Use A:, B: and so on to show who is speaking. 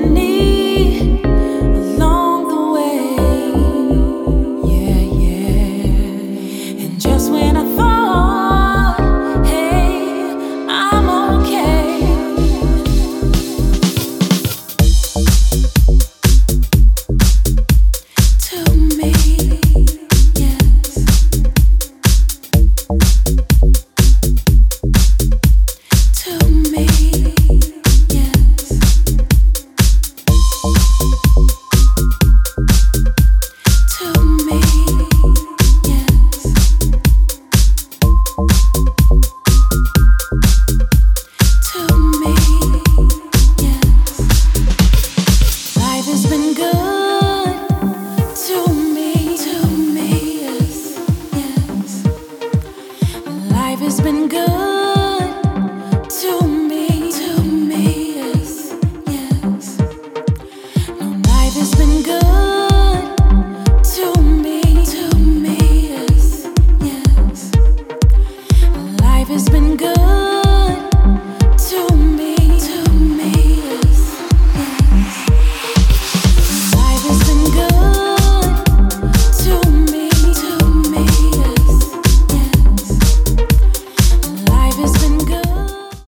A: need